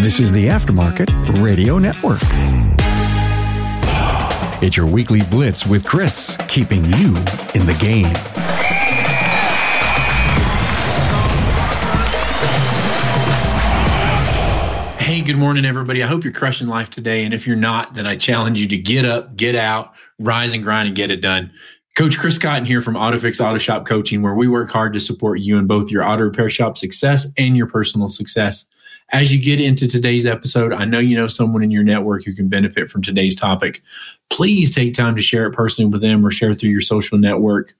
This is the Aftermarket Radio Network. It's your weekly blitz with Chris, keeping you in the game. Hey, good morning, everybody. I hope you're crushing life today. And if you're not, then I challenge you to get up, get out, rise and grind, and get it done. Coach Chris Cotton here from AutoFix Auto Shop Coaching, where we work hard to support you in both your auto repair shop success and your personal success. As you get into today's episode, I know you know someone in your network who can benefit from today's topic. Please take time to share it personally with them or share through your social network.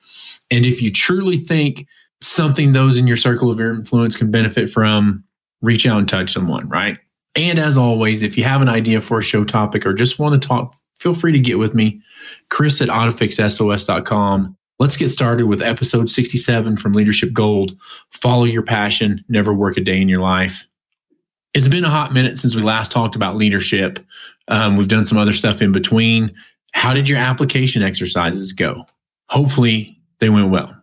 And if you truly think something those in your circle of influence can benefit from, reach out and touch someone, right? And as always, if you have an idea for a show topic or just want to talk, feel free to get with me, Chris at AutoFixSOS.com. Let's get started with episode 67 from Leadership Gold. Follow your passion, never work a day in your life. It's been a hot minute since we last talked about leadership. Um, we've done some other stuff in between. How did your application exercises go? Hopefully, they went well.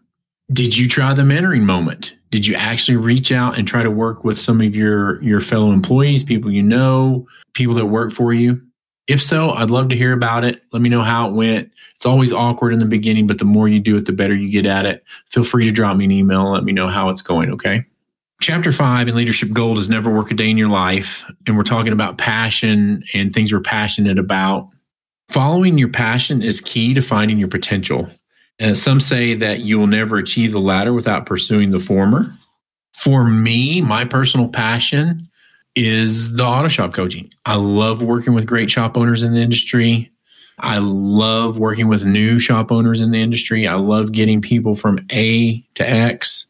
Did you try the mentoring moment? Did you actually reach out and try to work with some of your your fellow employees, people you know, people that work for you? If so, I'd love to hear about it. Let me know how it went. It's always awkward in the beginning, but the more you do it, the better you get at it. Feel free to drop me an email and let me know how it's going, okay? Chapter five in Leadership Gold is Never Work a Day in Your Life. And we're talking about passion and things we're passionate about. Following your passion is key to finding your potential. Uh, some say that you will never achieve the latter without pursuing the former. For me, my personal passion is the auto shop coaching. I love working with great shop owners in the industry. I love working with new shop owners in the industry. I love getting people from A to X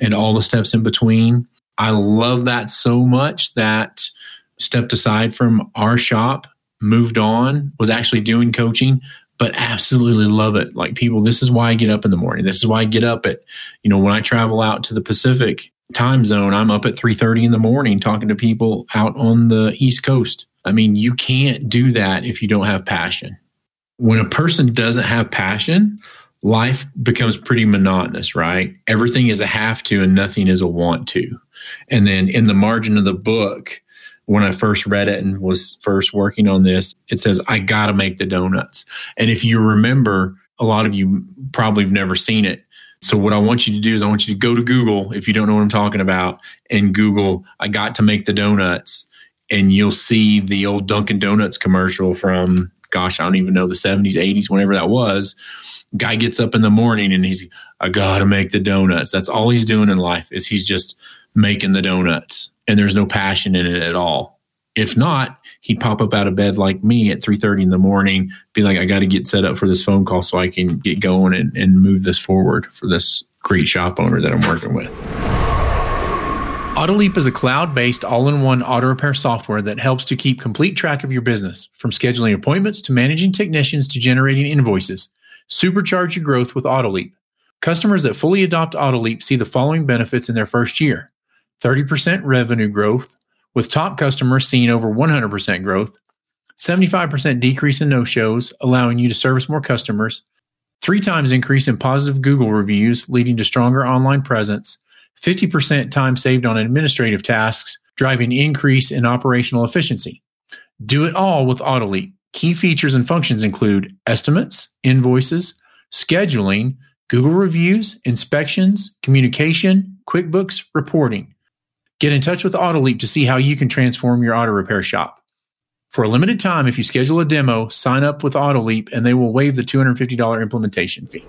and all the steps in between. I love that so much that stepped aside from our shop, moved on, was actually doing coaching, but absolutely love it. Like people, this is why I get up in the morning. This is why I get up at, you know, when I travel out to the Pacific time zone, I'm up at 3:30 in the morning talking to people out on the East Coast. I mean, you can't do that if you don't have passion. When a person doesn't have passion, life becomes pretty monotonous, right? Everything is a have to and nothing is a want to. And then in the margin of the book, when I first read it and was first working on this, it says, I got to make the donuts. And if you remember, a lot of you probably have never seen it. So, what I want you to do is, I want you to go to Google if you don't know what I'm talking about and Google, I got to make the donuts. And you'll see the old Dunkin' Donuts commercial from, gosh, I don't even know, the 70s, 80s, whenever that was. Guy gets up in the morning and he's, I got to make the donuts. That's all he's doing in life is he's just making the donuts and there's no passion in it at all. If not, he'd pop up out of bed like me at 3.30 in the morning, be like, I got to get set up for this phone call so I can get going and, and move this forward for this great shop owner that I'm working with. AutoLeap is a cloud-based all-in-one auto repair software that helps to keep complete track of your business, from scheduling appointments to managing technicians to generating invoices. Supercharge your growth with AutoLeap. Customers that fully adopt AutoLeap see the following benefits in their first year. 30% revenue growth, with top customers seeing over 100% growth, 75% decrease in no shows, allowing you to service more customers, three times increase in positive Google reviews, leading to stronger online presence, 50% time saved on administrative tasks, driving increase in operational efficiency. Do it all with AutoLeap. Key features and functions include estimates, invoices, scheduling, Google reviews, inspections, communication, QuickBooks, reporting. Get in touch with AutoLeap to see how you can transform your auto repair shop. For a limited time, if you schedule a demo, sign up with AutoLeap and they will waive the $250 implementation fee.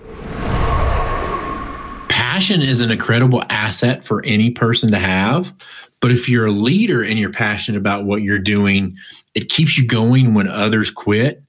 Passion is an incredible asset for any person to have. But if you're a leader and you're passionate about what you're doing, it keeps you going when others quit.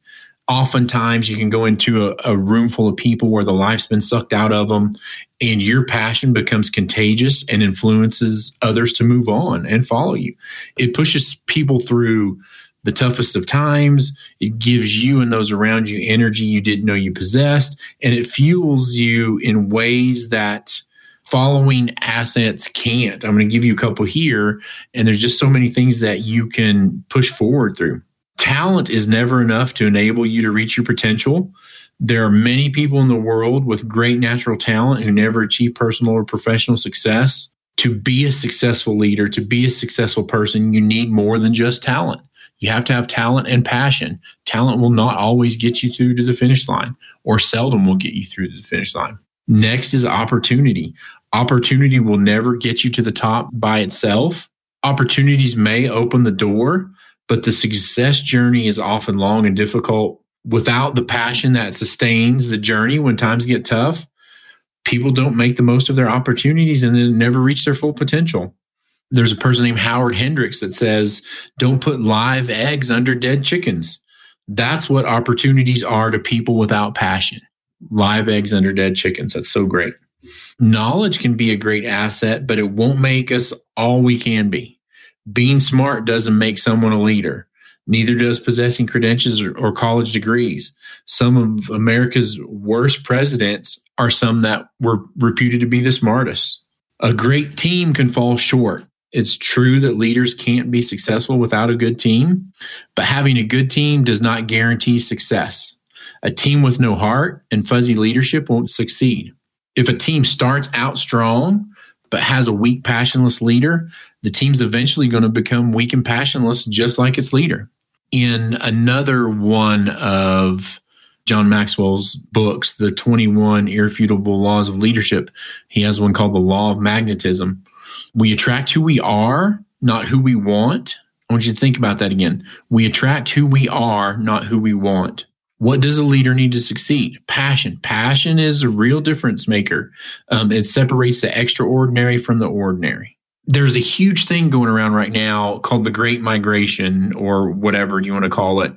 Oftentimes, you can go into a, a, room full of people where the life's been sucked out of them, and your passion becomes contagious and influences others to move on and follow you. It pushes people through the toughest of times. It gives you and those around you energy you didn't know you possessed, and it fuels you in ways that following assets can't. I'm going to give you a couple here, and there's just so many things that you can push forward through. Talent is never enough to enable you to reach your potential. There are many people in the world with great natural talent who never achieve personal or professional success. to be a successful leader, to be a successful person, you need more than just talent. You have to have talent and passion. Talent will not always get you through to the finish line, or seldom will get you through to the finish line. Next is opportunity. Opportunity will never get you to the top by itself. Opportunities may open the door, but the success journey is often long and difficult. Without the passion that sustains the journey when times get tough, people don't make the most of their opportunities and then never reach their full potential. There's a person named Howard Hendricks that says, don't put live eggs under dead chickens. That's what opportunities are to people without passion. Live eggs under dead chickens. That's so great. Knowledge can be a great asset, but it won't make us all we can be. Being smart doesn't make someone a leader. Neither does possessing credentials or, or, college degrees. Some of America's worst presidents are some that were reputed to be the smartest. A great team can fall short. It's true that leaders can't be successful without a good team, but having a good team does not guarantee success. A team with no heart and fuzzy leadership won't succeed. If a team starts out strong, but has a weak, passionless leader, the team's eventually going to become weak and passionless, just like its leader. In another one of John Maxwell's books, the 21 Irrefutable Laws of Leadership, he has one called The Law of Magnetism. We attract who we are, not who we want. I want you to think about that again. We attract who we are, not who we want. What does a leader need to succeed? Passion. Passion is a real difference maker. Um, it separates the extraordinary from the ordinary. There's a huge thing going around right now called the Great Migration, or whatever you want to call it,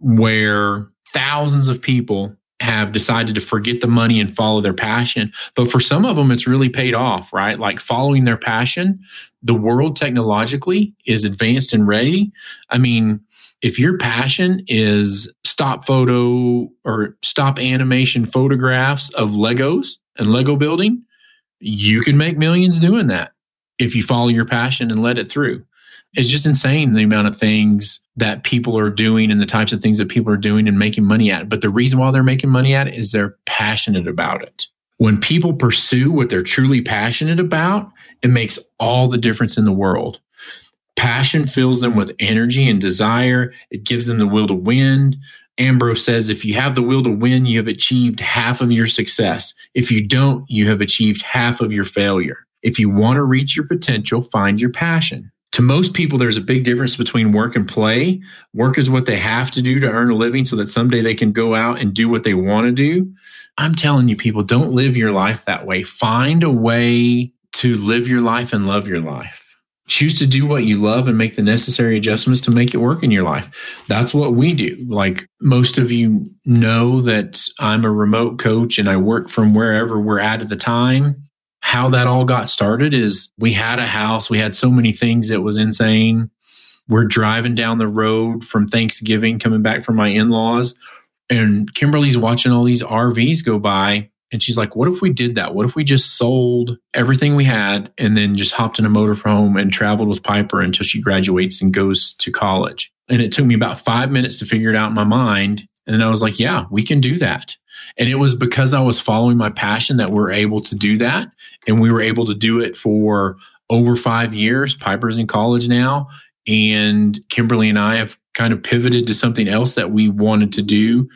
where thousands of people have decided to forget the money and follow their passion. But for some of them, it's really paid off, right? Like following their passion, the world technologically is advanced and ready. I mean, if your passion is stop photo or stop animation photographs of Legos and Lego building, you can make millions doing that if you follow your passion and let it through. It's just insane the amount of things that people are doing and the types of things that people are doing and making money at. But the reason why they're making money at it is they're passionate about it. When people pursue what they're truly passionate about, it makes all the difference in the world. Passion fills them with energy and desire. It gives them the will to win. Ambrose says, if you have the will to win, you have achieved half of your success. If you don't, you have achieved half of your failure. If you want to reach your potential, find your passion. To most people, there's a big difference between work and play. Work is what they have to do to earn a living so that someday they can go out and do what they want to do. I'm telling you, people, don't live your life that way. Find a way to live your life and love your life choose to do what you love and make the necessary adjustments to make it work in your life. That's what we do. Like most of you know that I'm a remote coach and I work from wherever we're at at the time. How that all got started is we had a house, we had so many things that was insane. We're driving down the road from Thanksgiving, coming back from my in laws, and Kimberly's watching all these RVs go by and she's like, what if we did that? What if we just sold everything we had and then just hopped in a motorhome and traveled with Piper until she graduates and goes to college? And it took me about five minutes to figure it out in my mind. And then I was like, yeah, we can do that. And it was because I was following my passion that we're able to do that. And we were able to do it for over five years. Piper's in college now. And Kimberly and I have kind of pivoted to something else that we wanted to do.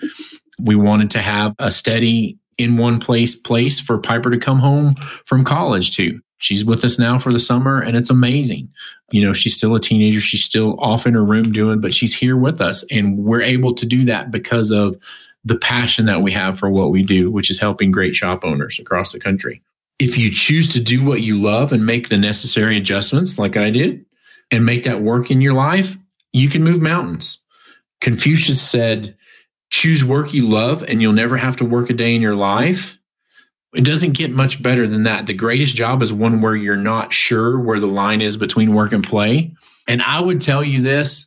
We wanted to have a steady in one place place for Piper to come home from college to. She's with us now for the summer and it's amazing. You know, she's still a teenager. She's still off in her room doing, but she's here with us. And we're able to do that because of the passion that we have for what we do, which is helping great shop owners across the country. If you choose to do what you love and make the necessary adjustments, like I did, and make that work in your life, you can move mountains. Confucius said, choose work you love and you'll never have to work a day in your life. It doesn't get much better than that. The greatest job is one where you're not sure where the line is between work and play. And I would tell you this,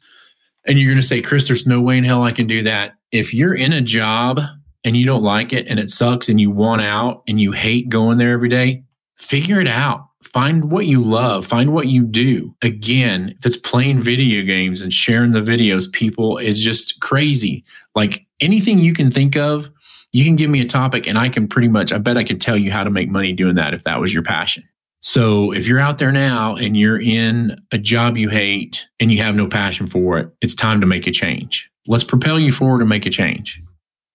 and you're going to say, Chris, there's no way in hell I can do that. If you're in a job and you don't like it and it sucks and you want out and you hate going there every day, figure it out find what you love, find what you do. Again, if it's playing video games and sharing the videos, people, it's just crazy. Like anything you can think of, you can give me a topic and I can pretty much, I bet I could tell you how to make money doing that if that was your passion. So if you're out there now and you're in a job you hate and you have no passion for it, it's time to make a change. Let's propel you forward and make a change.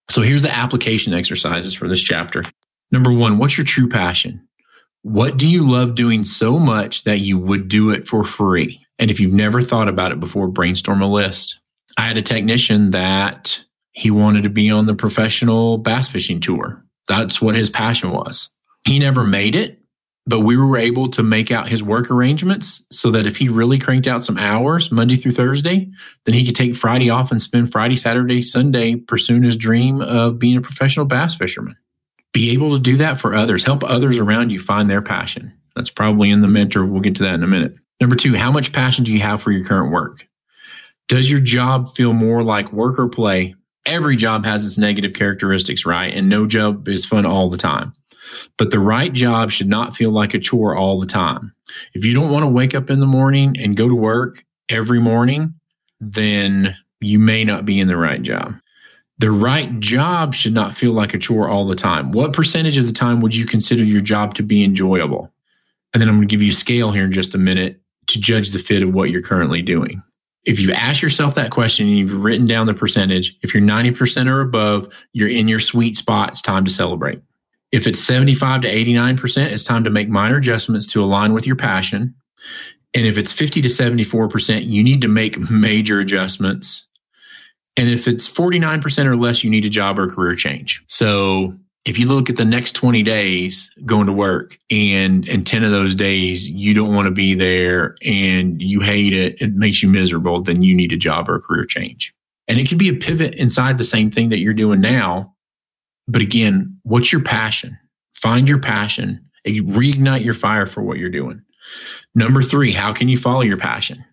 So here's the application exercises for this chapter. Number one, what's your true passion? What do you love doing so much that you would do it for free? And if you've never thought about it before, brainstorm a list. I had a technician that he wanted to be on the professional bass fishing tour. That's what his passion was. He never made it, but we were able to make out his work arrangements so that if he really cranked out some hours Monday through Thursday, then he could take Friday off and spend Friday, Saturday, Sunday pursuing his dream of being a professional bass fisherman. Be able to do that for others, help others around you find their passion. That's probably in the mentor. We'll get to that in a minute. Number two, how much passion do you have for your current work? Does your job feel more like work or play? Every job has its negative characteristics, right? And no job is fun all the time. But the right job should not feel like a chore all the time. If you don't want to wake up in the morning and go to work every morning, then you may not be in the right job. The right job should not feel like a chore all the time. What percentage of the time would you consider your job to be enjoyable? And then I'm going to give you a scale here in just a minute to judge the fit of what you're currently doing. If you ask yourself that question and you've written down the percentage, if you're 90% or above, you're in your sweet spot. It's time to celebrate. If it's 75 to 89%, it's time to make minor adjustments to align with your passion. And if it's 50 to 74%, you need to make major adjustments. And if it's 49% or less, you need a job or career change. So if you look at the next 20 days going to work and and 10 of those days you don't want to be there and you hate it, it makes you miserable, then you need a job or a career change. And it could be a pivot inside the same thing that you're doing now but again, what's your passion? Find your passion, reignite your fire for what you're doing. Number three, how can you follow your passion?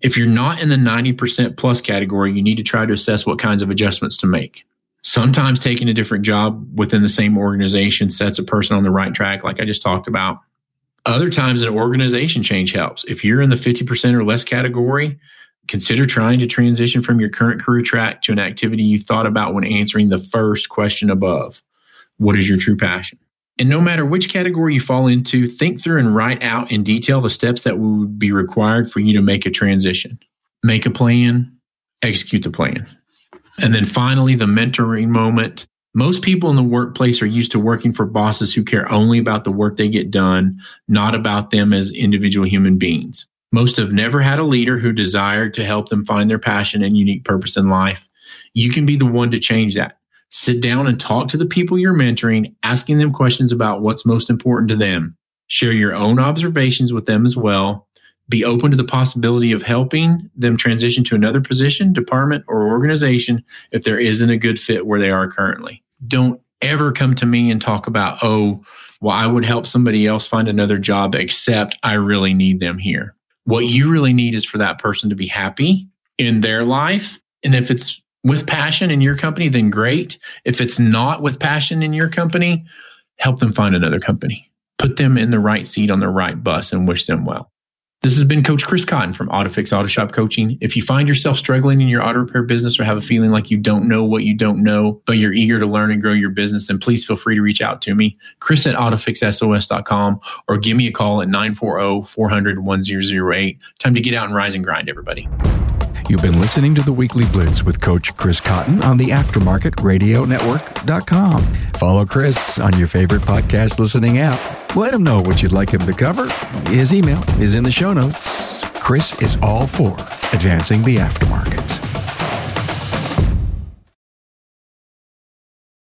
If you're not in the 90% plus category, you need to try to assess what kinds of adjustments to make. Sometimes taking a different job within the same organization sets a person on the right track, like I just talked about. Other times, an organization change helps. If you're in the 50% or less category, Consider trying to transition from your current career track to an activity you thought about when answering the first question above. What is your true passion? And no matter which category you fall into, think through and write out in detail the steps that would be required for you to make a transition. Make a plan, execute the plan. And then finally, the mentoring moment. Most people in the workplace are used to working for bosses who care only about the work they get done, not about them as individual human beings. Most have never had a leader who desired to help them find their passion and unique purpose in life. You can be the one to change that. Sit down and talk to the people you're mentoring, asking them questions about what's most important to them. Share your own observations with them as well. Be open to the possibility of helping them transition to another position, department, or organization if there isn't a good fit where they are currently. Don't ever come to me and talk about, oh, well, I would help somebody else find another job, except I really need them here. What you really need is for that person to be happy in their life. And if it's with passion in your company, then great. If it's not with passion in your company, help them find another company. Put them in the right seat on the right bus and wish them well. This has been Coach Chris Cotton from AutoFix Auto Shop Coaching. If you find yourself struggling in your auto repair business or have a feeling like you don't know what you don't know, but you're eager to learn and grow your business, then please feel free to reach out to me, Chris at AutoFixSOS.com, or give me a call at 940 400 1008. Time to get out and rise and grind, everybody. You've been listening to the Weekly Blitz with Coach Chris Cotton on the Aftermarket Radio Network.com. Follow Chris on your favorite podcast listening app. Let him know what you'd like him to cover. His email is in the show notes. Chris is all for advancing the aftermarket.